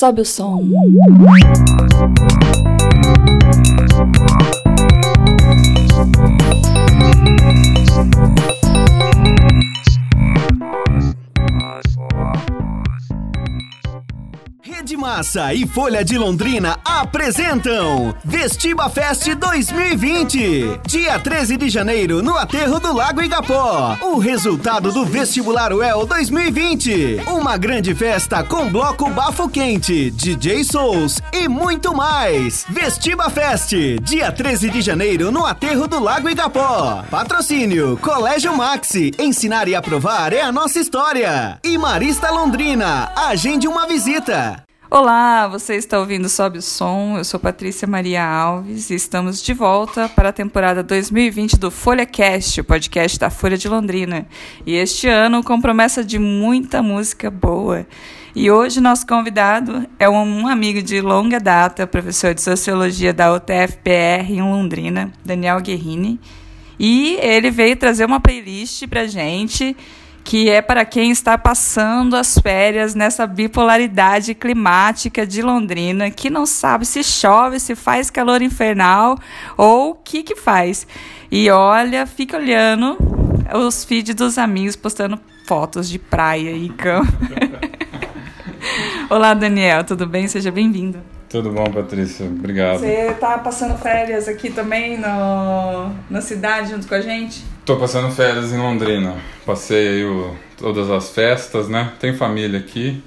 Sobe o som. Massa e Folha de Londrina apresentam Vestiba Fest 2020. Dia 13 de janeiro, no Aterro do Lago Igapó. O resultado do Vestibular UEL 2020. Uma grande festa com bloco bafo quente, DJ Souls e muito mais. Vestiba Fest, dia 13 de janeiro, no Aterro do Lago Igapó. Patrocínio, Colégio Maxi. Ensinar e aprovar é a nossa história. E Marista Londrina, agende uma visita. Olá, você está ouvindo Sobe o Som. Eu sou Patrícia Maria Alves e estamos de volta para a temporada 2020 do Folha Cast, o podcast da Folha de Londrina. E este ano com promessa de muita música boa. E hoje nosso convidado é um amigo de longa data, professor de Sociologia da UTFPR em Londrina, Daniel Guerrini. E ele veio trazer uma playlist para gente que é para quem está passando as férias nessa bipolaridade climática de Londrina, que não sabe se chove, se faz calor infernal ou o que que faz. E olha, fica olhando os feeds dos amigos postando fotos de praia e campo. Olá, Daniel, tudo bem? Seja bem-vindo. Tudo bom, Patrícia? Obrigado. Você está passando férias aqui também no, na cidade junto com a gente? Tô passando férias em Londrina. Passei aí o, todas as festas, né? Tenho família aqui,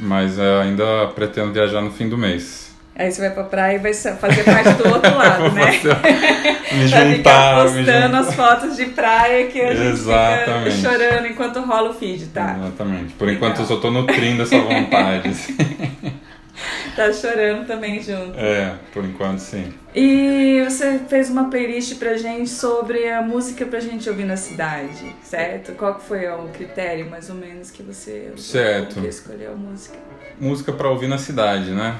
mas é, ainda pretendo viajar no fim do mês. Aí você vai pra praia e vai fazer parte do outro lado, né? me juntar. ficar postando as fotos de praia que a gente Exatamente. fica chorando enquanto rola o feed, tá? Exatamente. Por enquanto eu só tô nutrindo essa vontade. tá chorando também junto. É, por enquanto sim. E você fez uma playlist pra gente sobre a música pra gente ouvir na cidade, certo? Qual foi o critério, mais ou menos, que você certo. que escolheu a música? Música pra ouvir na cidade, né?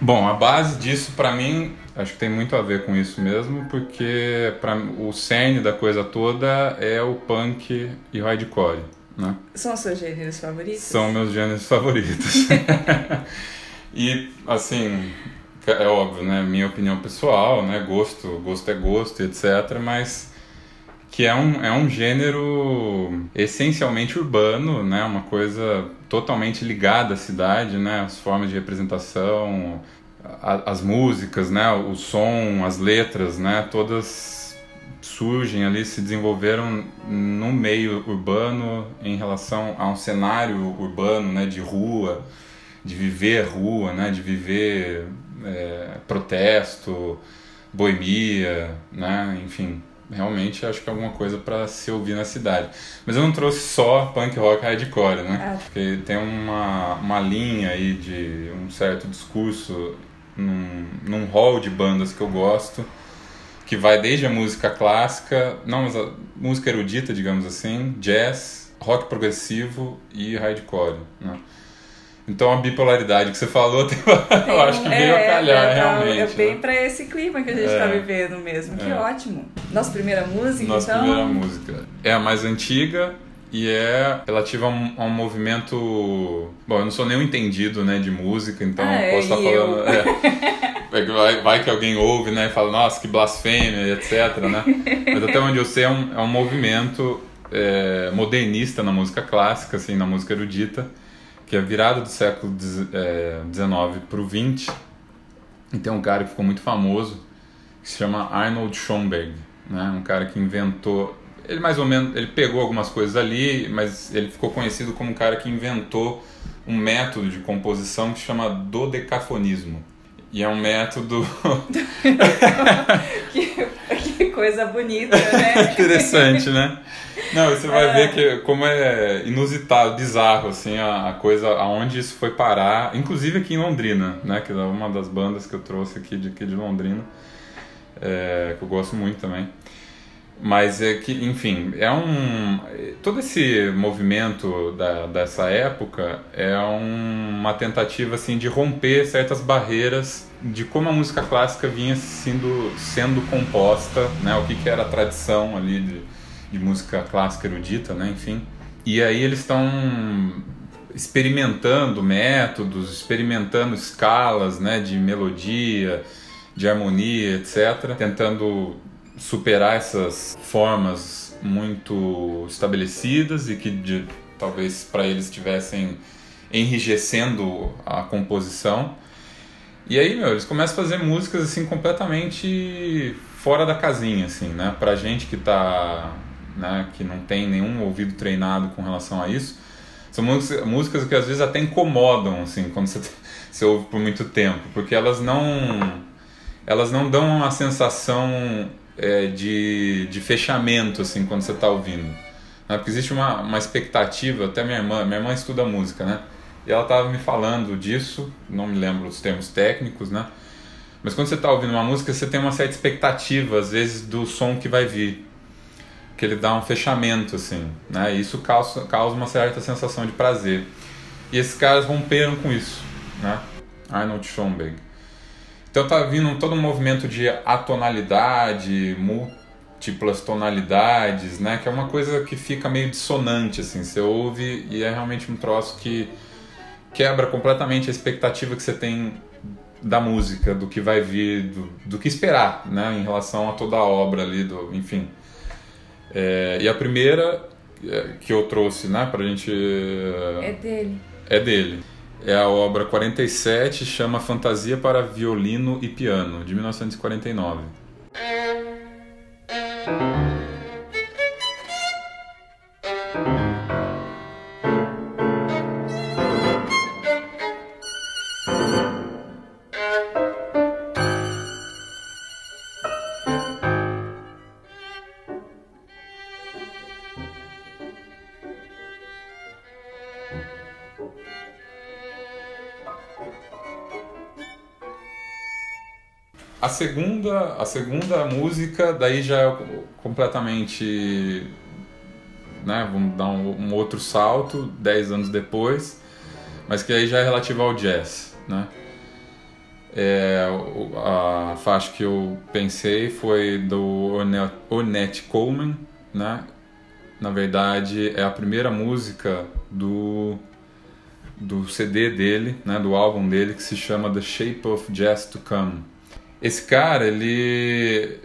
Bom, a base disso pra mim, acho que tem muito a ver com isso mesmo, porque pra, o cerne da coisa toda é o punk e o hardcore, né? São os seus gêneros favoritos? São meus gêneros favoritos. E, assim, é óbvio, né? Minha opinião pessoal, né? Gosto, gosto é gosto, etc. Mas que é um, é um gênero essencialmente urbano, né? Uma coisa totalmente ligada à cidade, né? As formas de representação, a, as músicas, né? O som, as letras, né? Todas surgem ali, se desenvolveram no meio urbano em relação a um cenário urbano, né? De rua, de viver rua, né? De viver é, protesto, boemia, né? Enfim, realmente acho que é alguma coisa para se ouvir na cidade. Mas eu não trouxe só punk rock hardcore, né? É. Porque tem uma, uma linha aí de um certo discurso num, num hall de bandas que eu gosto, que vai desde a música clássica, não, mas a música erudita, digamos assim, jazz, rock progressivo e hardcore, né? Então a bipolaridade que você falou, eu acho que veio é, a calhar, é, realmente. É bem né? para esse clima que a gente está é, vivendo mesmo. Que é. ótimo. Nossa primeira música, Nossa então? primeira música. É a mais antiga e é relativa a um, a um, movimento... Bom, eu não sou nenhum entendido né, de música, então ah, posso estar falando... É, vai, vai, que alguém ouve né, e fala, nossa, que blasfêmia, etc. Né? Mas até onde eu sei é um, é um movimento é, modernista na música clássica, assim, na música erudita, que é virada do século XIX para o XX. E tem um cara que ficou muito famoso, que se chama Arnold Schoenberg, né? um cara que inventou. Ele mais ou menos ele pegou algumas coisas ali, mas ele ficou conhecido como um cara que inventou um método de composição que se chama dodecafonismo. E é um método. que, que coisa bonita, né? Interessante, né? Não, você vai é. ver que como é inusitado, bizarro, assim, a, a, coisa, aonde isso foi parar, inclusive aqui em Londrina, né? Que é uma das bandas que eu trouxe aqui de, aqui de Londrina, é, que eu gosto muito também. Mas é que, enfim, é um. Todo esse movimento da, dessa época é um, uma tentativa assim, de romper certas barreiras de como a música clássica vinha sendo, sendo composta, né? O que, que era a tradição ali de, de música clássica erudita, né? Enfim. E aí eles estão experimentando métodos, experimentando escalas né, de melodia, de harmonia, etc., tentando superar essas formas muito estabelecidas e que de, talvez para eles estivessem enrijecendo a composição. E aí, meu, eles começam a fazer músicas assim completamente fora da casinha, assim, né? Pra gente que tá, né, que não tem nenhum ouvido treinado com relação a isso, são músicas, que às vezes até incomodam, assim, quando você, você ouve por muito tempo, porque elas não elas não dão uma sensação é, de, de fechamento, assim, quando você está ouvindo. Né? Porque existe uma, uma expectativa, até minha irmã, minha irmã estuda música, né? E ela estava me falando disso, não me lembro os termos técnicos, né? Mas quando você está ouvindo uma música, você tem uma certa expectativa, às vezes, do som que vai vir. Que ele dá um fechamento, assim, né? E isso causa, causa uma certa sensação de prazer. E esses caras romperam com isso, né? Arnold Schoenberg. Então tá vindo todo um movimento de atonalidade, múltiplas tonalidades, né? Que é uma coisa que fica meio dissonante, assim. Você ouve e é realmente um troço que quebra completamente a expectativa que você tem da música, do que vai vir, do, do que esperar, né? Em relação a toda a obra ali, do, enfim. É, e a primeira é, que eu trouxe, né? Pra gente... É dele. É dele. É a obra 47, chama Fantasia para Violino e Piano, de 1949. A segunda, a segunda música, daí já é completamente. Né, vamos dar um, um outro salto, dez anos depois, mas que aí já é relativa ao jazz. Né? É, a faixa que eu pensei foi do Ornette Coleman, né? Na verdade, é a primeira música do do CD dele, né, do álbum dele que se chama The Shape of Jazz to Come. Esse cara, ele,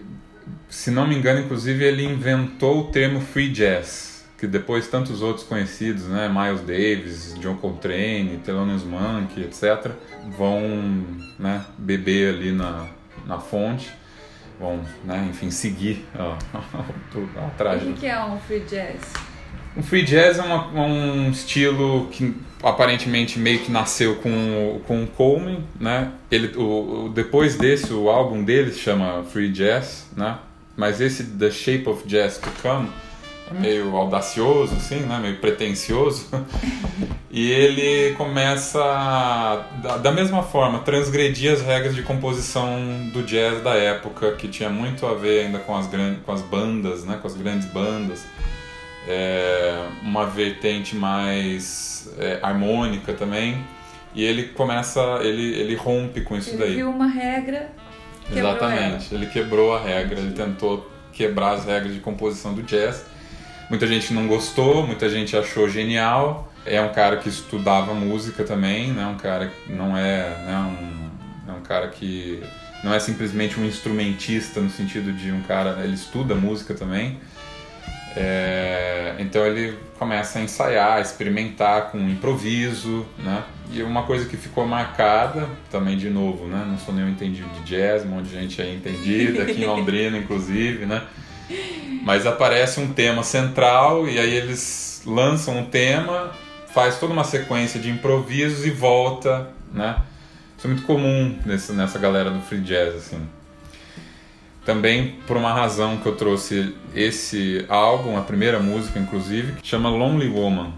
se não me engano, inclusive ele inventou o termo free jazz, que depois tantos outros conhecidos, né, Miles Davis, John Coltrane, Thelonious Monk, etc, vão, né, beber ali na, na fonte, vão, né, enfim, seguir ó, a trajetória. O que é um free jazz? Um free jazz é uma, um estilo que aparentemente meio que nasceu com, com o Coleman, né? Ele, o, depois desse, o álbum dele se chama Free Jazz, né? Mas esse The Shape of Jazz to Come é meio audacioso, assim, né? Meio pretencioso. e ele começa, da, mesma forma, transgredir as regras de composição do jazz da época, que tinha muito a ver ainda com as, grandes, com as bandas, né? Com as grandes bandas é, uma vertente mais é, harmônica também. E ele começa, ele, ele rompe com isso ele daí. Ele viu uma regra, Exatamente, ele quebrou a regra, ele tentou quebrar as regras de composição do jazz. Muita gente não gostou, muita gente achou genial. É um cara que estudava música também, né? Um cara que não é, né? um, é um cara que não é simplesmente um instrumentista no sentido de um cara, ele estuda música também. É, então ele começa a ensaiar, a experimentar com improviso, né? E uma coisa que ficou marcada, também de novo, né? Não sou nenhum entendido de jazz, um monte de gente aí entendida, aqui em Londrina inclusive, né? Mas aparece um tema central e aí eles lançam um tema, faz toda uma sequência de improvisos e volta, né? Isso é muito comum nessa, nessa galera do free jazz, assim. Também por uma razão que eu trouxe esse álbum, a primeira música inclusive, que chama Lonely Woman.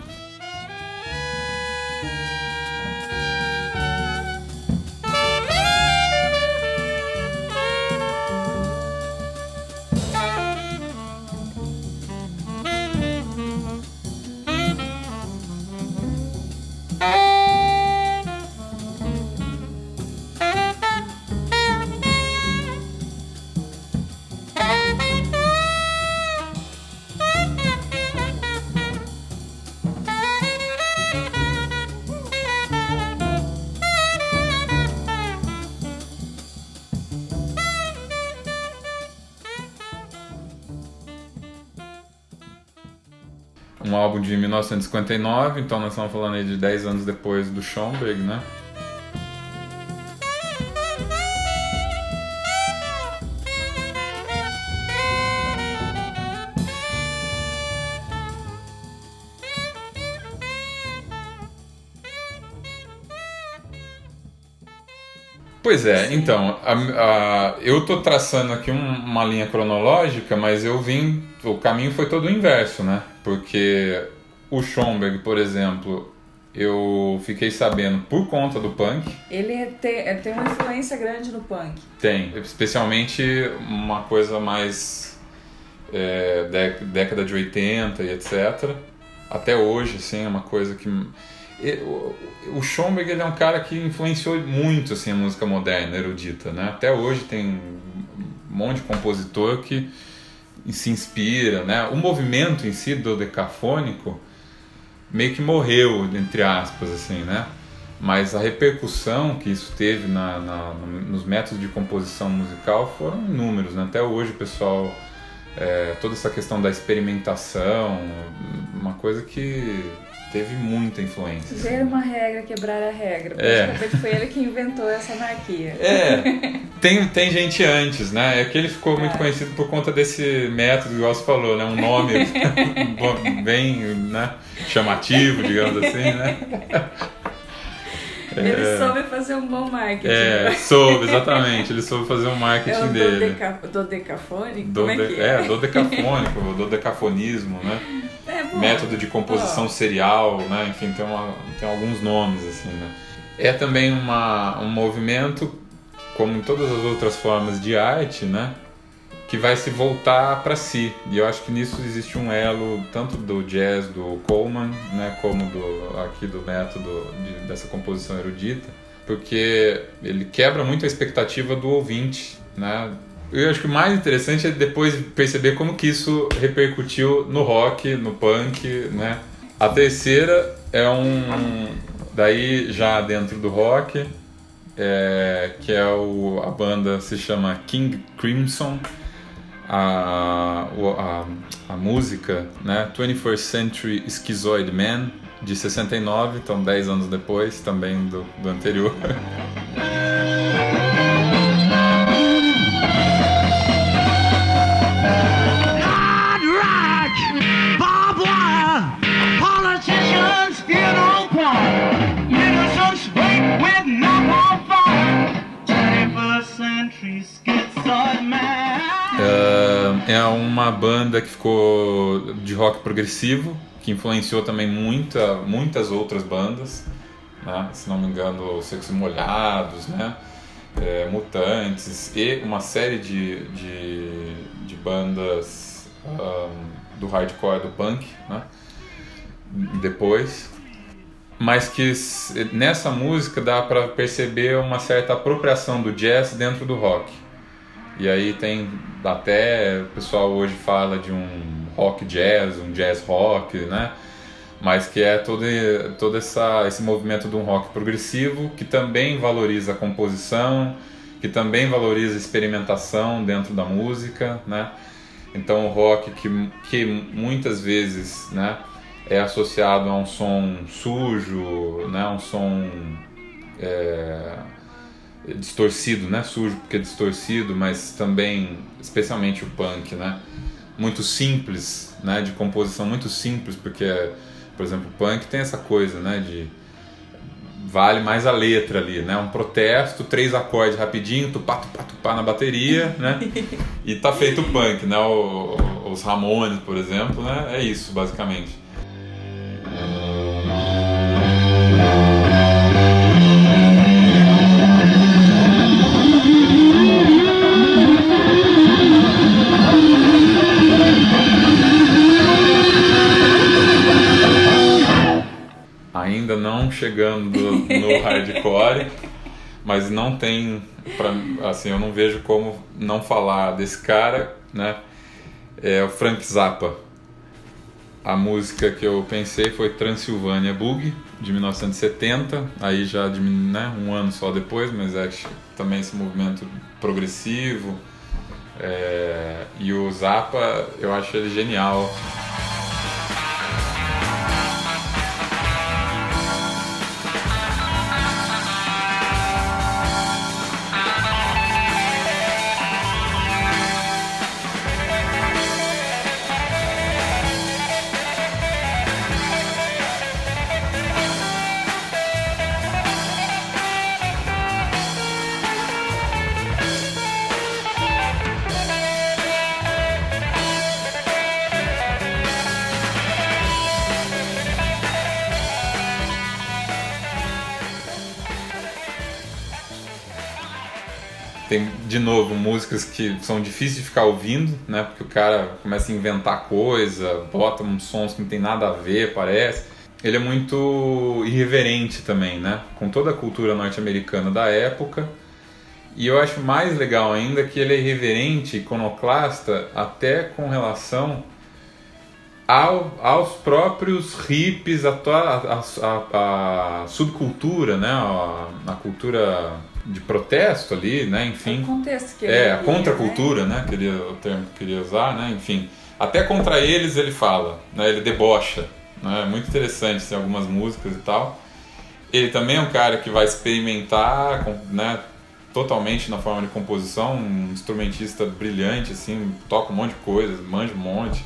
Álbum de 1959, então nós estamos falando aí de 10 anos depois do Schomburg, né? Pois é, então, a, a, eu estou traçando aqui um, uma linha cronológica, mas eu vim. O caminho foi todo o inverso, né? Porque o Schomberg, por exemplo, eu fiquei sabendo por conta do punk. Ele tem, tem uma influência grande no punk. Tem, especialmente uma coisa mais é, década de 80 e etc. Até hoje, assim, é uma coisa que o Schomburg ele é um cara que influenciou muito assim, a música moderna, erudita. Né? Até hoje tem um monte de compositor que se inspira. Né? O movimento em si do decafônico meio que morreu, entre aspas, assim, né? mas a repercussão que isso teve na, na, nos métodos de composição musical foram inúmeros. Né? Até hoje o pessoal, é, toda essa questão da experimentação, uma coisa que teve muita influência. Ver uma regra, quebrar a regra. É. foi ele que inventou essa anarquia. É. Tem, tem gente antes, né? É que ele ficou muito é. conhecido por conta desse método, igual você falou, né? Um nome bem né? chamativo, digamos assim, né? Ele é, soube fazer um bom marketing. É, soube, exatamente. Ele soube fazer um marketing é dele. Dodeca, dodecafônico? Do, Como é, que é? É, dodecafônico, dodecafonismo, né? É, Método de composição serial, né? Enfim, tem, uma, tem alguns nomes, assim, né? É também uma, um movimento, como em todas as outras formas de arte, né? que vai se voltar para si. E eu acho que nisso existe um elo tanto do jazz do Coleman, né, como do aqui do método de, dessa composição erudita, porque ele quebra muito a expectativa do ouvinte, né? Eu acho que o mais interessante é depois perceber como que isso repercutiu no rock, no punk, né? A terceira é um daí já dentro do rock, é, que é o, a banda se chama King Crimson a, a, a música, né? 21st Century Schizoid Man, de 69, então 10 anos depois também do, do anterior. uma banda que ficou de rock progressivo, que influenciou também muita, muitas outras bandas, né? se não me engano, Secos Molhados, né? É, Mutantes e uma série de, de, de bandas um, do hardcore, do punk, né? depois. Mas que nessa música dá para perceber uma certa apropriação do jazz dentro do rock e aí tem até o pessoal hoje fala de um rock jazz, um jazz rock, né? Mas que é todo, todo essa, esse movimento de um rock progressivo que também valoriza a composição, que também valoriza a experimentação dentro da música, né? Então o rock que, que muitas vezes, né, é associado a um som sujo, né, um som é, distorcido, né? Sujo porque é distorcido, mas também, especialmente o punk, né? Muito simples, né? De composição muito simples, porque, por exemplo, o punk tem essa coisa, né? De vale mais a letra ali, né? Um protesto, três acordes rapidinho, tupá, tupá, tupá na bateria, né? E tá feito o punk, né? O, os Ramones, por exemplo, né? É isso, basicamente. Chegando no hardcore, mas não tem, assim, eu não vejo como não falar desse cara, né? É o Frank Zappa. A música que eu pensei foi Transilvânia Bug, de 1970, aí já de né, um ano só depois, mas é também esse movimento progressivo. É, e o Zappa, eu acho ele genial. De novo, músicas que são difíceis de ficar ouvindo, né? Porque o cara começa a inventar coisa, bota uns sons que não tem nada a ver, parece. Ele é muito irreverente também, né? Com toda a cultura norte-americana da época. E eu acho mais legal ainda que ele é irreverente, iconoclasta, até com relação ao, aos próprios hippies, a, a, a, a subcultura, né? A, cultura de protesto ali, né? Enfim. O contexto que É, a contracultura, né? né? Queria, o termo que queria usar, né? Enfim. Até contra eles ele fala, né? Ele debocha. Né? É muito interessante, tem algumas músicas e tal. Ele também é um cara que vai experimentar, né? Totalmente na forma de composição, um instrumentista brilhante, assim, toca um monte de coisas, manja um monte.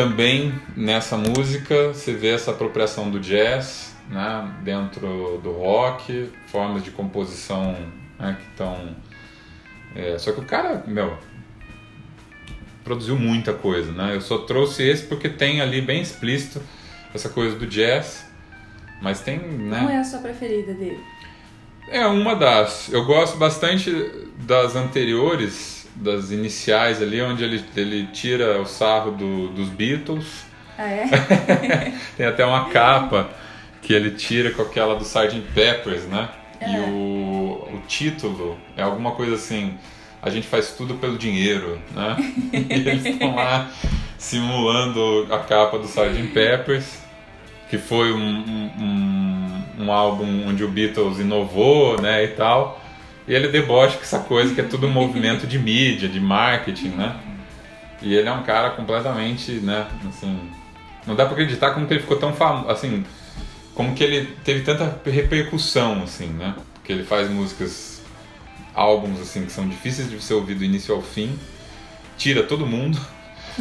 Também nessa música você vê essa apropriação do jazz né, dentro do rock, formas de composição né, que estão. É, só que o cara, meu, produziu muita coisa, né? Eu só trouxe esse porque tem ali bem explícito essa coisa do jazz, mas tem, né? Qual é a sua preferida dele? É uma das. Eu gosto bastante das anteriores, das iniciais ali, onde ele, ele tira o sarro do, dos Beatles. Ah, é? Tem até uma capa que ele tira com aquela do Sgt. Peppers, né? É. E o, o título é alguma coisa assim, a gente faz tudo pelo dinheiro, né? e eles estão lá simulando a capa do Sgt. Peppers, que foi um, um, um álbum onde o Beatles inovou, né, e tal. E ele debocha com essa coisa que é tudo um movimento de mídia, de marketing, né? E ele é um cara completamente, né, assim, não dá para acreditar como que ele ficou tão famoso, assim, como que ele teve tanta repercussão, assim, né? Porque ele faz músicas, álbuns, assim, que são difíceis de você ouvir do início ao fim, tira todo mundo,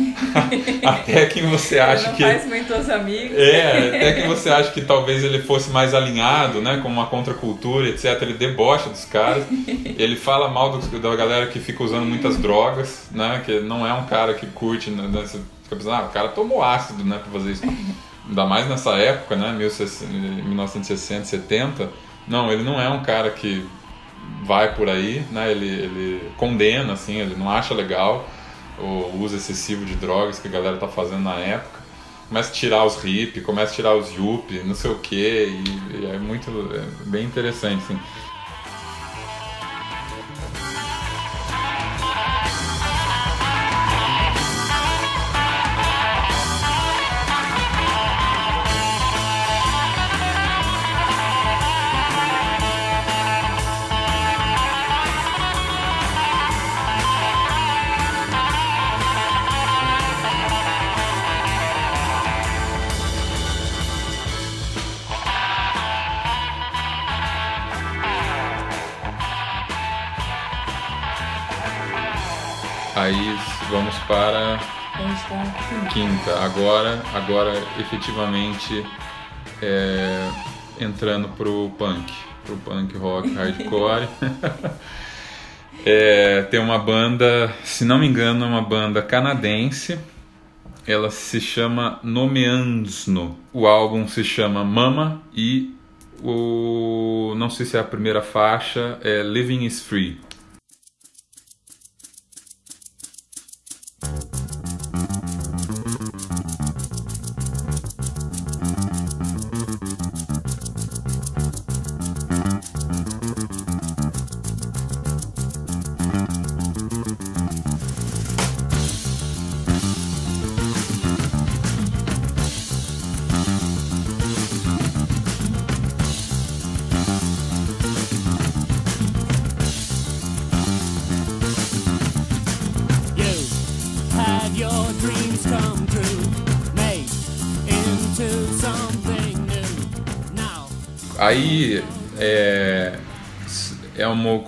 até que você acha que. faz muitos amigos. É, até que você acha que talvez ele fosse mais alinhado, né? Com uma contracultura, etc. Ele debocha dos caras. Ele fala mal do, da galera que fica usando muitas drogas, né? Que não é um cara que curte. Né? Você fica pensando, ah, o cara tomou ácido, né? Pra fazer isso. Ainda mais nessa época, né? 1960, 70. Não, ele não é um cara que vai por aí, né? Ele, ele condena, assim, ele não acha legal o uso excessivo de drogas que a galera tá fazendo na época. Começa a tirar os hip, começa a tirar os yup, não sei o que, e, e, é muito é bem interessante, assim. Quinta. Agora, agora efetivamente é, entrando pro punk, pro punk rock hardcore. é, tem uma banda, se não me engano, é uma banda canadense. Ela se chama Nomeansno. O álbum se chama Mama e o não sei se é a primeira faixa é Living is Free.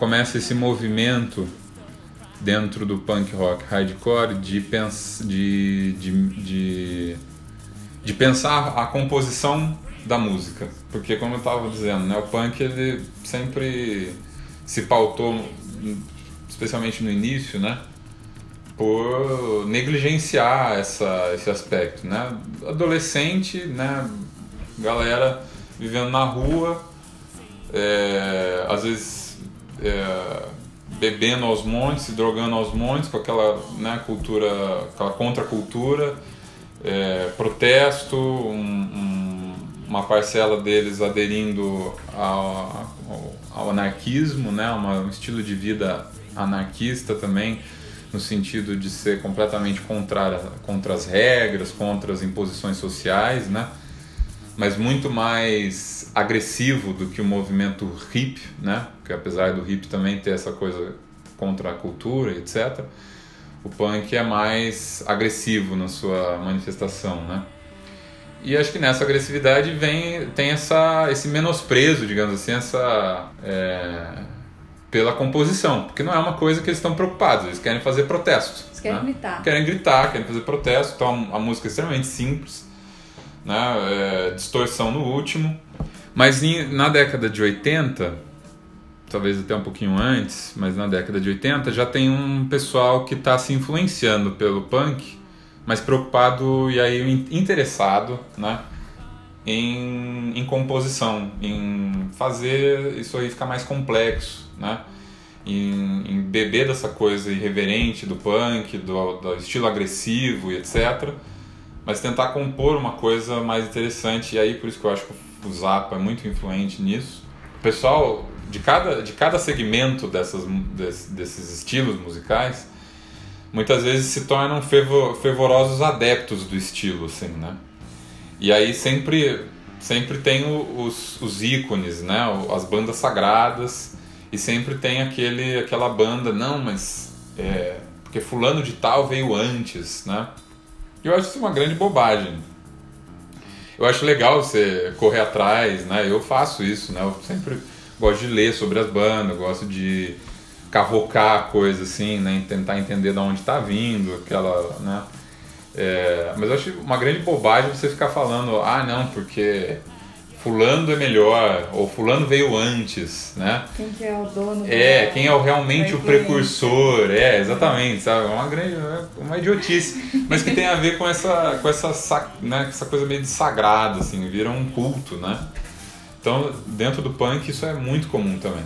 Começa esse movimento dentro do punk rock hardcore de, pens, de, de, de, de pensar a composição da música. Porque, como eu estava dizendo, né, o punk ele sempre se pautou, especialmente no início, né, por negligenciar essa, esse aspecto. Né? Adolescente, né, galera vivendo na rua, é, às vezes é, bebendo aos montes, se drogando aos montes com aquela né, cultura, aquela contracultura, é, protesto, um, um, uma parcela deles aderindo ao, ao anarquismo, né, um estilo de vida anarquista também, no sentido de ser completamente contra, contra as regras, contra as imposições sociais, né? Mas muito mais agressivo do que o movimento hip, né? Porque apesar do hip também ter essa coisa contra a cultura, etc. O punk é mais agressivo na sua manifestação, né? E acho que nessa agressividade vem tem essa esse menosprezo, digamos assim, essa é, pela composição, porque não é uma coisa que eles estão preocupados, eles querem fazer protesto. Eles querem né? gritar. Querem gritar, querem fazer protesto, então a música é extremamente simples né? É, distorção no último. Mas na década de 80, talvez até um pouquinho antes, mas na década de 80 já tem um pessoal que está se influenciando pelo punk, mas preocupado e aí interessado, né? Em, em composição, em fazer isso aí ficar mais complexo, né? Em, em beber dessa coisa irreverente do punk, do, do estilo agressivo e etc mas tentar compor uma coisa mais interessante. E aí, por isso que eu acho que o Zappa é muito influente nisso. O pessoal de cada, de cada segmento dessas, desses estilos musicais, muitas vezes se tornam fervorosos adeptos do estilo, assim, né? E aí sempre, sempre tem os, os ícones, né? As bandas sagradas, e sempre tem aquele, aquela banda, não, mas é, porque fulano de tal veio antes, né? Eu acho isso uma grande bobagem. Eu acho legal você correr atrás, né? Eu faço isso, né? Eu sempre gosto de ler sobre as bandas, gosto de cavocar coisas assim, né? Tentar entender de onde está vindo, aquela, né? É, mas eu acho uma grande bobagem você ficar falando, ah, não, porque fulano é melhor, ou fulano veio antes, né? Quem que é o dono É, quem é o, realmente o precursor, é, exatamente, sabe? É uma grande, é uma idiotice, mas que tem a ver com essa, com essa, né, essa coisa meio de sagrado, assim, vira um culto, né? Então, dentro do punk isso é muito comum também.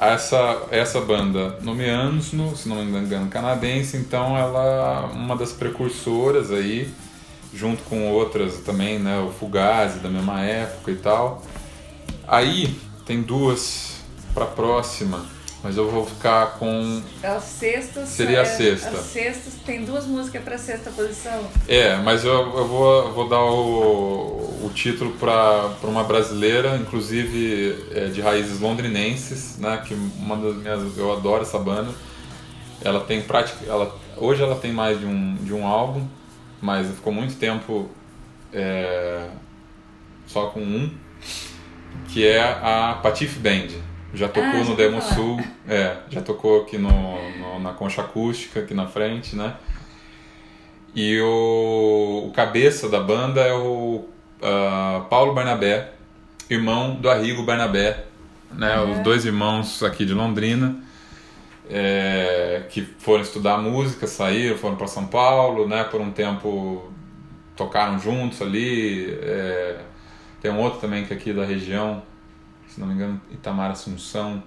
Essa, essa banda Nomeanos, no, se não me engano, canadense, então ela é uma das precursoras aí, junto com outras também, né, o Fugazi da mesma época e tal. Aí tem duas para próxima, mas eu vou ficar com as sextas seria a sexta. As sextas tem duas músicas para sexta posição. É, mas eu, eu vou, vou dar o, o título para uma brasileira, inclusive é, de raízes londrinenses, né, que uma das minhas eu adoro essa banda. Ela tem prática, ela hoje ela tem mais de um de um álbum mas ficou muito tempo é, só com um, que é a Patife Band. Já tocou ah, no Demo Sul, é, já tocou aqui no, no, na concha acústica, aqui na frente, né? E o, o cabeça da banda é o uh, Paulo Barnabé, irmão do Arrigo Barnabé, né? Os dois irmãos aqui de Londrina é, que foram estudar música, saíram, foram para São Paulo, né? Por um tempo tocaram juntos ali. É, tem um outro também que é aqui da região, se não me engano, Itamar Assunção,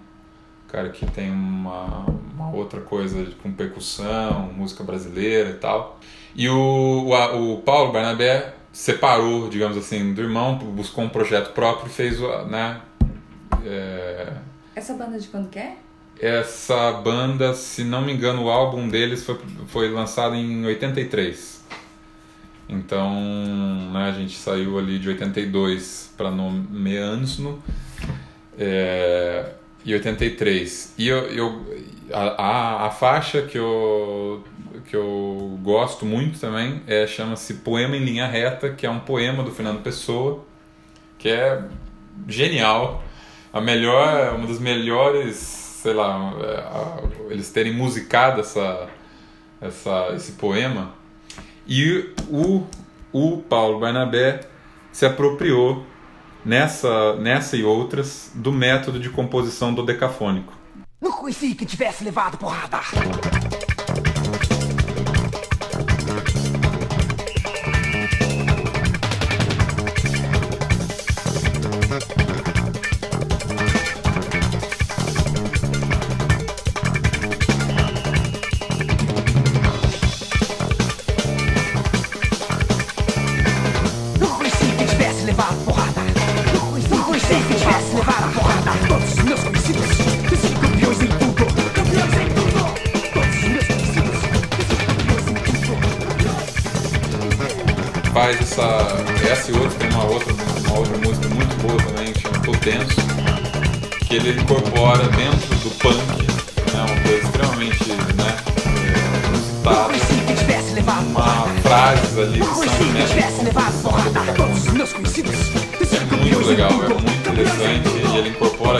cara que tem uma, uma outra coisa com percussão, música brasileira e tal. E o, o, o Paulo Barnabé separou, digamos assim, do irmão, buscou um projeto próprio e fez, né? É... Essa banda de quando que é? Essa banda, se não me engano, o álbum deles foi, foi lançado em 83. Então, né, a gente saiu ali de 82 para Nomeansno é, e 83. E eu, eu a, a, faixa que eu, que eu gosto muito também é chama-se Poema em Linha Reta, que é um poema do Fernando Pessoa, que é genial. A melhor, uma das melhores sei lá, é, eles terem musicado essa, essa, esse poema. E o, o Paulo Barnabé se apropriou nessa, nessa e outras do método de composição dodecafônico. Não conheci que tivesse levado porrada.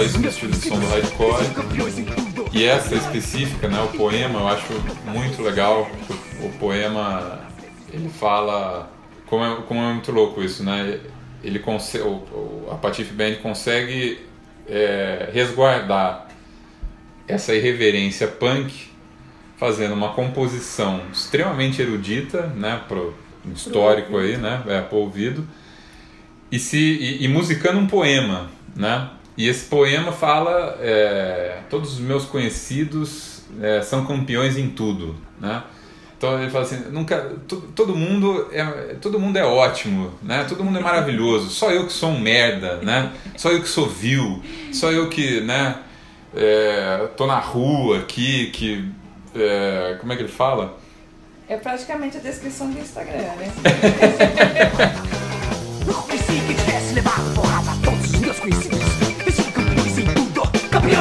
Isso no estilo de som do hardcore. E essa específica, né, o poema, eu acho muito legal. O, poema, ele fala. Como é, como é muito louco isso, né? Ele consegue, o- a Patife Band consegue é, resguardar essa irreverência punk fazendo uma composição extremamente erudita, né, pro histórico aí, né, é, pro ouvido, e se e, e musicando um poema, né? E esse poema fala é, todos os meus conhecidos é, são campeões em tudo, né? Então ele fala assim, nunca to- todo mundo é todo mundo é ótimo, né? Todo mundo é maravilhoso. Só eu que sou um merda, né? Só eu que sou vil. Só eu que, né? É, tô na rua aqui, que é, como é que ele fala? É praticamente a descrição do Instagram, né? Não que tivesse levado porrada. Todos os meus conhecidos,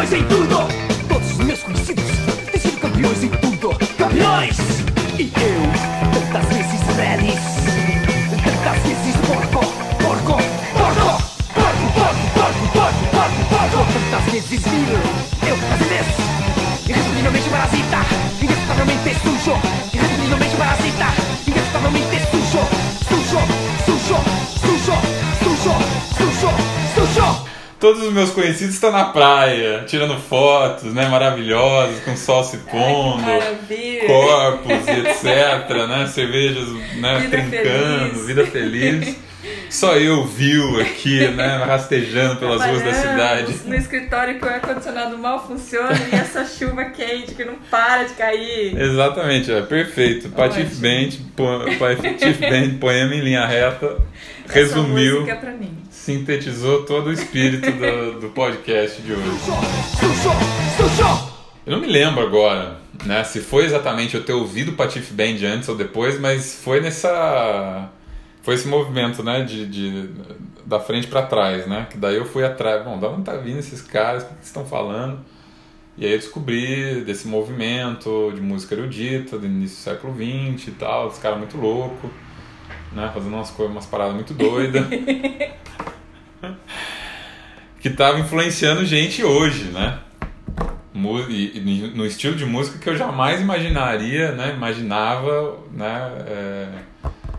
Campeões em tudo. Todos os meus conhecidos estão na praia, tirando fotos, né, maravilhosas, com o sol se pondo, maravilha. corpos e etc, né, cervejas, né, Vida trincando, feliz. vida feliz. Só eu viu aqui, né, rastejando pelas ruas da cidade. No escritório que o ar-condicionado mal funciona e essa chuva quente que não para de cair. Exatamente, é perfeito. Ótimo. Band, po- Band, poema em linha reta, Essa resumiu, música é pra mim. Sintetizou todo o espírito do, do podcast de hoje. Eu não me lembro agora, né, se foi exatamente eu ter ouvido o Patife Band antes ou depois, mas foi nessa. Foi esse movimento, né, de, de- da frente pra trás, né? Que daí eu fui atrás. Bom, da onde tá vindo esses caras? O que que estão falando? E aí eu descobri desse movimento de música erudita do início do século XX e tal, esse cara muito louco, né? Fazendo umas coisas, umas paradas muito doidas. que tava influenciando gente hoje, né? No estilo de música que eu jamais imaginaria, né? Imaginava, né? é,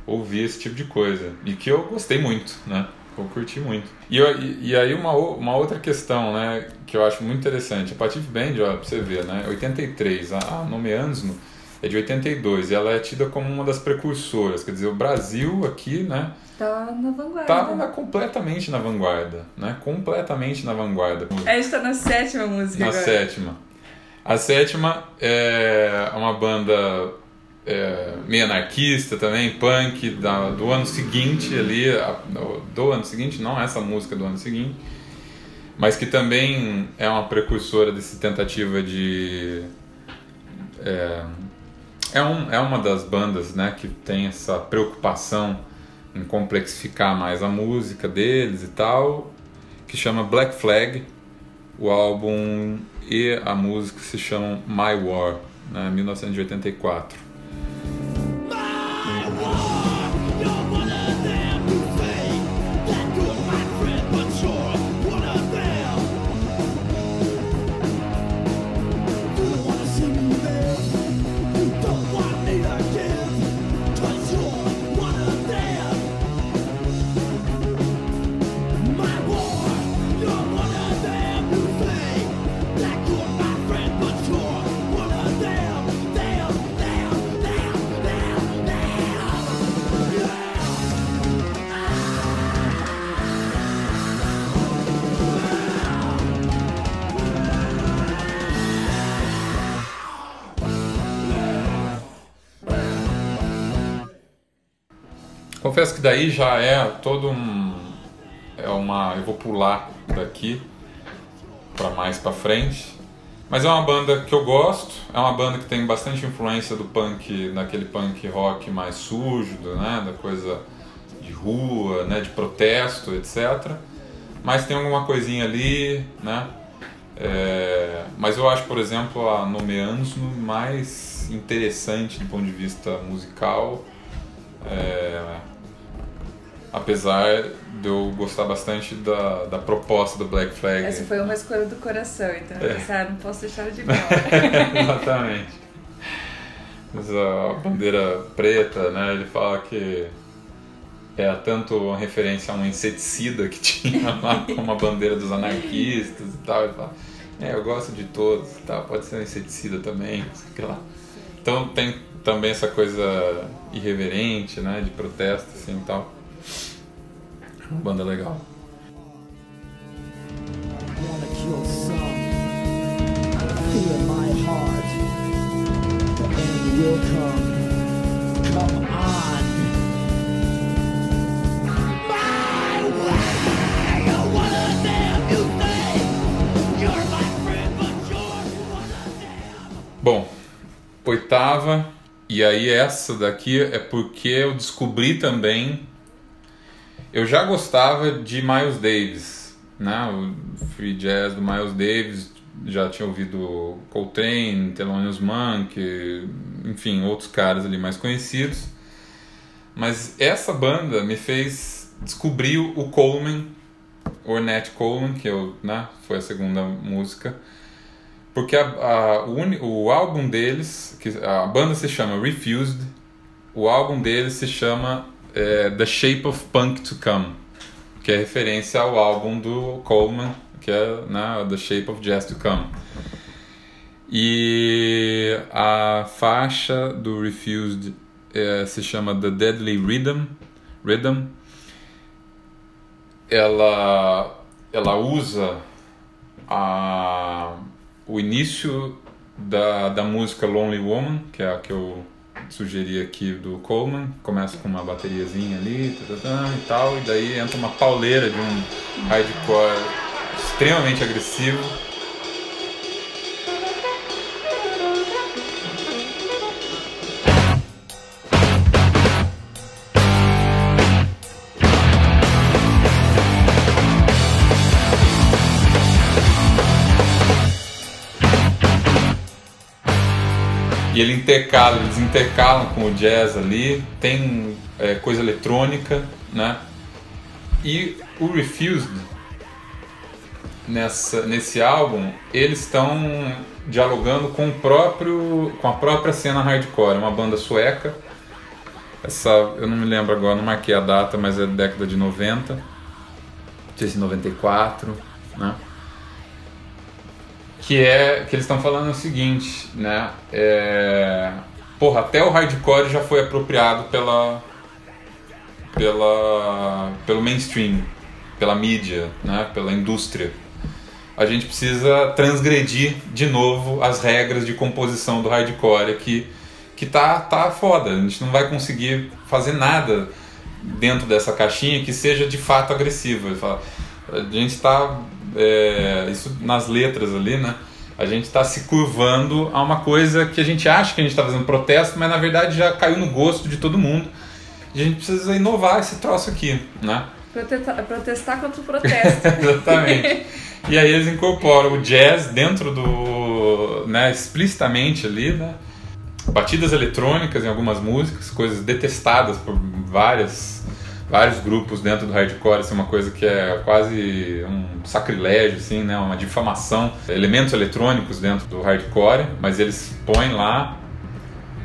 ouvir esse tipo de coisa. E que eu gostei muito, né? Eu curti muito. E, eu- e- e aí uma, uma outra questão, né? Que eu acho muito interessante. A Patife Band, ó, pra você ver, né? 83. A, a Nome Ansno é de 82. E ela é tida como uma das precursoras. Quer dizer, o Brasil aqui, né? Tá na vanguarda. Tava na- completamente na vanguarda, né? Completamente na vanguarda. A gente tá na sétima música Na agora. sétima. A sétima é uma banda é, meio anarquista também, punk, da, do ano seguinte ali, a- do ano seguinte, não essa música do ano seguinte, mas que também é uma precursora dessa tentativa de... É, é, um, é uma das bandas né, que tem essa preocupação em complexificar mais a música deles e tal, que chama Black Flag, o álbum e a música se chamam My War, né, 1984. Confesso que daí já é todo um. É uma. Eu vou pular daqui para mais para frente. Mas é uma banda que eu gosto, é uma banda que tem bastante influência do punk, daquele punk rock mais sujo, né, da coisa de rua, né, de protesto, etc. Mas tem alguma coisinha ali, né? É, mas eu acho, por exemplo, a Nomeanos mais interessante do ponto de vista musical. É, apesar de eu gostar bastante da, da proposta do Black Flag. Essa foi uma escolha do coração, então eu É. pensei, ah, não posso deixar de fora. Exatamente. Mas a bandeira preta, né? Ele fala que é tanto uma referência a um inseticida que tinha lá como a bandeira dos anarquistas e tal. Ele fala, é, eu gosto de todos e tal, pode ser um inseticida também, sei que lá. Então tem também essa coisa irreverente, né? De protesto assim e tal. Banda legal. Bom, oitava, e aí essa daqui é porque eu descobri também. Eu já gostava de Miles Davis, né? O free jazz do Miles Davis, já tinha ouvido Coltrane, Thelonious Monk, enfim, outros caras ali mais conhecidos. Mas essa banda me fez descobrir o Coleman, Ornette Coleman, que eu, né, foi a segunda música. Porque a, a- o, o álbum deles, que a banda se chama Refused, o álbum deles se chama é, The Shape of Punk to Come, que é referência ao álbum do Coleman, que é né, The Shape of Jazz to Come. E a faixa do Refused é, se chama The Deadly Rhythm, Rhythm. Ela, ela usa a, o início da, da música Lonely Woman, que é a que eu sugeri aqui do Coleman. Começa com uma bateriazinha ali e tal, e daí entra uma pauleira de um hardcore extremamente agressivo. E ele intercala, eles intercalam com o jazz ali, tem é, coisa eletrônica, né? E o Refused, nessa, nesse álbum, eles estão dialogando com o próprio com a própria cena hardcore, uma banda sueca. Essa, eu não me lembro agora, não marquei a data, mas é da década de 90. Não sei se 94, né? Que é que eles estão falando o seguinte, né? É, porra, até o hardcore já foi apropriado pela pela pelo mainstream, pela mídia, né? Pela indústria. A gente precisa transgredir de novo as regras de composição do hardcore que que tá tá foda. A gente não vai conseguir fazer nada dentro dessa caixinha que seja de fato agressiva. Ele fala, A gente está é, isso nas letras ali, né? A gente está se curvando a uma coisa que a gente acha que a gente está fazendo protesto, mas na verdade já caiu no gosto de todo mundo. A gente precisa inovar esse troço aqui, né? Protesta- protestar contra o protesto. Exatamente. E aí eles incorporam o jazz dentro do. Né, explicitamente ali, né? Batidas eletrônicas em algumas músicas, coisas detestadas por várias, vários grupos dentro do hardcore, assim, uma coisa que é quase um sacrilégio, assim, né? Uma difamação. Elementos eletrônicos dentro do hardcore, mas eles põem lá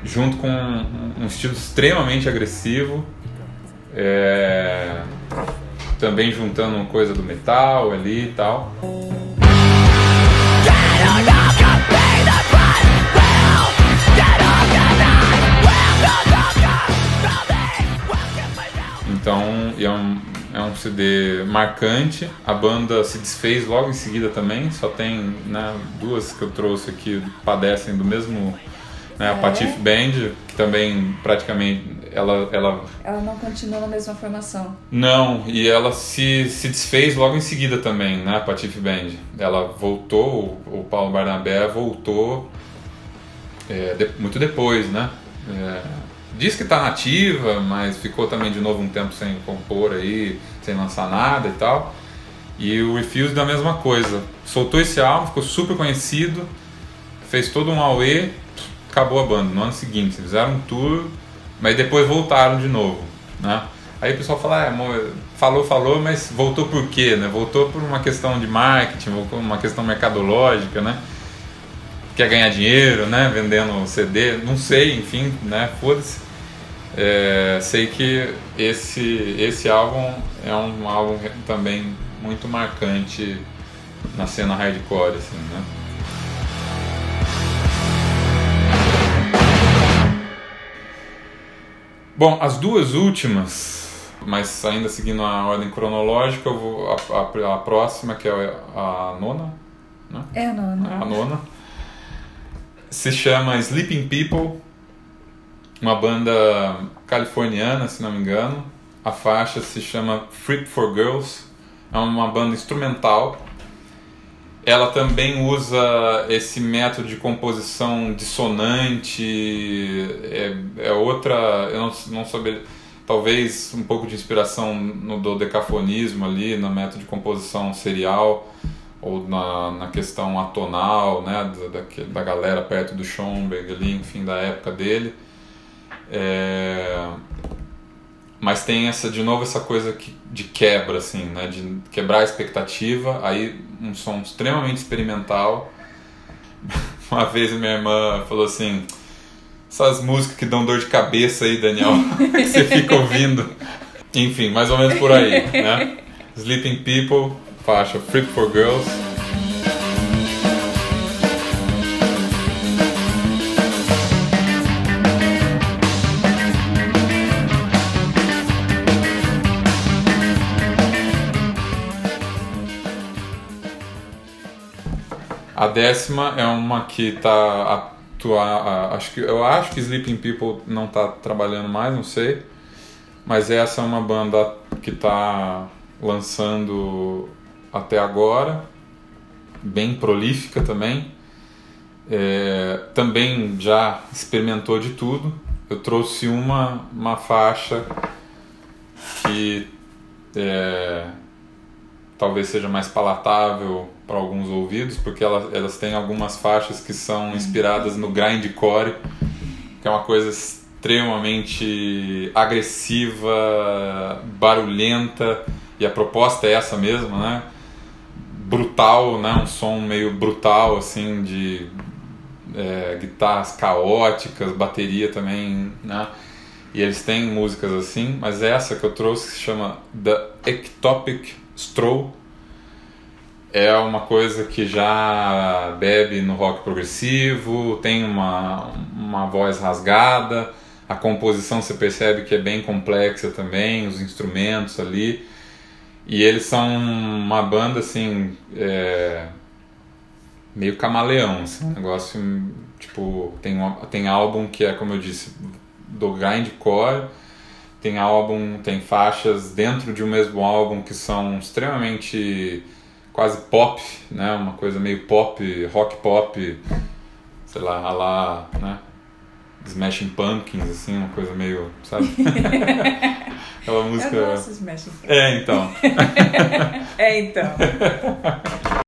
junto com um, estilo extremamente agressivo. É, também juntando coisa do metal ali e tal. Então, é um, é um CD marcante. A banda se desfez logo em seguida também. Só tem né, duas que eu trouxe aqui padecem do mesmo. Né, a É? Patife Band, que também praticamente ela, ela Ela não continua na mesma formação. não, e ela se, se desfez logo em seguida também, né, a Patife Band. Ela voltou, o, o Paulo Barnabé voltou é, de- muito depois, né? É, diz que tá nativa, mas ficou também de novo um tempo sem compor aí, sem lançar nada e tal. E o Refuse da mesma coisa. Soltou esse álbum, ficou super conhecido, fez todo um auê, acabou a banda. No ano seguinte, fizeram um tour, mas depois voltaram de novo, né? Aí o pessoal fala, ah, falou, falou, mas voltou por quê, né? Voltou por uma questão de marketing, voltou por uma questão mercadológica, né? Quer ganhar dinheiro, né? Vendendo CD, não sei, enfim, né? Foda-se. É, sei que esse, esse álbum é um álbum também muito marcante na cena hardcore, assim, né? Bom, as duas últimas, mas ainda seguindo a ordem cronológica, eu vou a, a- a próxima, que é a nona, né? É, não, não. a nona, se chama Sleeping People, uma banda californiana, se não me engano. A faixa se chama Free for Girls, é uma banda instrumental. Ela também usa esse método de composição dissonante, é, é outra, eu não, não saber, talvez um pouco de inspiração no dodecafonismo ali, no método de composição serial ou na, na questão atonal, né, da, da, da galera perto do Schoenberg ali, enfim, da época dele. É, mas tem essa de novo essa coisa que, de quebra assim né? De quebrar a expectativa. Aí um som extremamente experimental. Uma vez minha irmã falou assim essas músicas que dão dor de cabeça aí Daniel que você fica ouvindo. Enfim mais ou menos por aí né? Sleeping People faixa Freak for Girls A décima é uma que tá atuar, acho que eu acho que Sleeping People não tá trabalhando mais, não sei. Mas essa é uma banda que tá lançando até agora, bem prolífica também. É, também já experimentou de tudo. Eu trouxe uma, uma faixa que é, talvez seja mais palatável para alguns ouvidos, porque elas, elas têm algumas faixas que são inspiradas no grindcore, que é uma coisa extremamente agressiva, barulhenta, e a proposta é essa mesmo, né? Brutal, né? Um som meio brutal, assim, de é, guitarras caóticas, bateria também, né? E eles têm músicas assim, mas essa que eu trouxe se chama The Ectopic Stroll. É uma coisa que já bebe no rock progressivo, tem uma, uma voz rasgada, a composição você percebe que é bem complexa também, os instrumentos ali. E eles são uma banda assim, é, meio camaleão, assim, um negócio tipo, tem, tem álbum que é, como eu disse, do grindcore, tem álbum, tem faixas dentro de um mesmo álbum que são extremamente quase pop, né, uma coisa meio pop, rock pop, sei lá, a lá, né, Smashing Pumpkins, assim, uma coisa meio, sabe? Aquela música... Eu gosto de Smashing Pumpkins. É, então. É, então.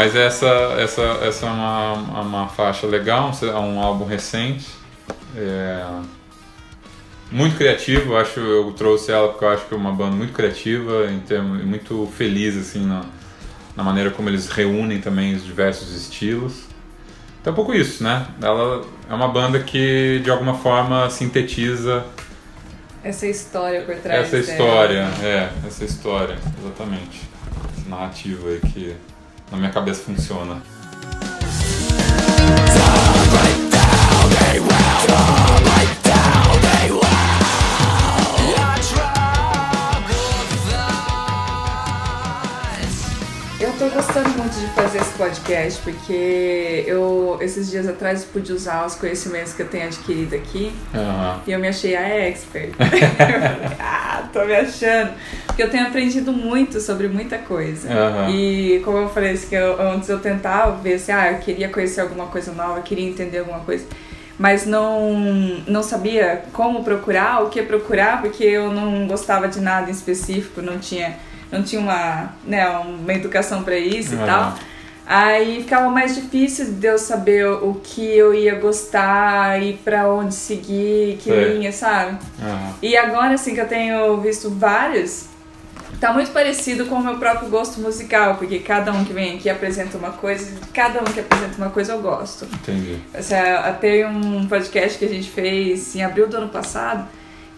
Mas essa, essa, essa é uma, uma faixa legal, é um álbum recente. É, muito criativo, acho eu trouxe ela porque eu acho que é uma banda muito criativa, em termos, muito feliz assim na, na maneira como eles reúnem também os diversos estilos. Então é um pouco isso, né? Ela é uma banda que de alguma forma sintetiza essa história por trás essa história, é, essa história, exatamente. Essa narrativa aí que na minha cabeça funciona. Eu tô gostando muito de fazer esse podcast porque eu esses dias atrás pude usar os conhecimentos que eu tenho adquirido aqui Aham. e eu me achei a expert. eu falei, ah, tô me achando. Porque eu tenho aprendido muito sobre muita coisa. Aham. E como eu falei, assim, eu- antes eu tentava ver se ah, eu queria conhecer alguma coisa nova, queria entender alguma coisa. Mas não, não sabia como procurar, o que procurar, porque eu não gostava de nada em específico, não tinha, não tinha uma, né, uma educação para isso e tal. Aí ficava mais difícil de eu saber o que eu ia gostar e para onde seguir, que Sei. linha, sabe? E agora, assim, que eu tenho visto vários, tá muito parecido com o meu próprio gosto musical, porque cada um que vem aqui apresenta uma coisa, cada um que apresenta uma coisa eu gosto. Entendi. Essa, tem um podcast que a gente fez em abril do ano passado,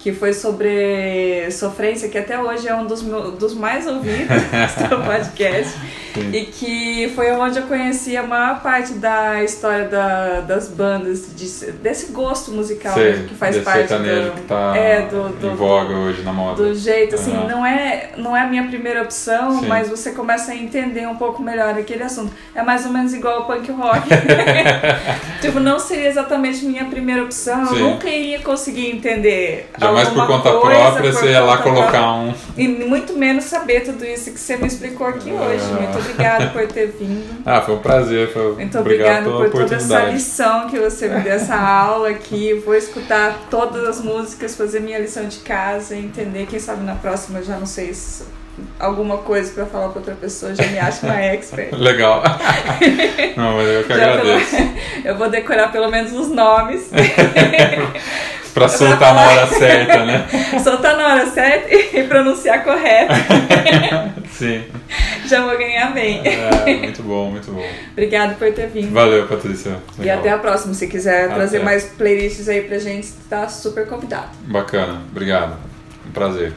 que foi sobre sofrência, que até hoje é um dos, dos mais ouvidos do podcast. Sim. E que foi onde eu conheci a maior parte da história da- das bandas, de- desse gosto musical que faz parte do, que tá é, do, do, em voga hoje na moda. do jeito, assim, Aham. não, é, não é a minha primeira opção, Sim. mas você começa a entender um pouco melhor aquele assunto. É mais ou menos igual ao punk rock. tipo, não seria exatamente minha primeira opção, eu nunca iria conseguir entender. Jamais por alguma conta coisa própria por você ia lá colocar própria. um. E muito menos saber tudo isso que você me explicou aqui hoje. Ah. Muito obrigada por ter vindo. Ah, foi um prazer. Foi... Muito Obrigado obrigada pela por toda essa lição que você me deu, essa aula aqui. Vou escutar todas as músicas, fazer minha lição de casa, entender. Quem sabe na próxima eu já não sei se alguma coisa pra falar pra outra pessoa, já me acho uma expert. Legal. Não, mas eu que Já agradeço. pelo- Eu vou decorar pelo menos os nomes, Pra soltar na hora certa, né? soltar na hora certa e pronunciar correto. Sim. Já vou ganhar bem. É, muito bom, muito bom. Obrigada por ter vindo. Valeu, Patrícia. E Legal. até a próxima. Se quiser trazer Até. mais playlists aí pra gente, tá super convidado. Bacana. Obrigado. Um prazer.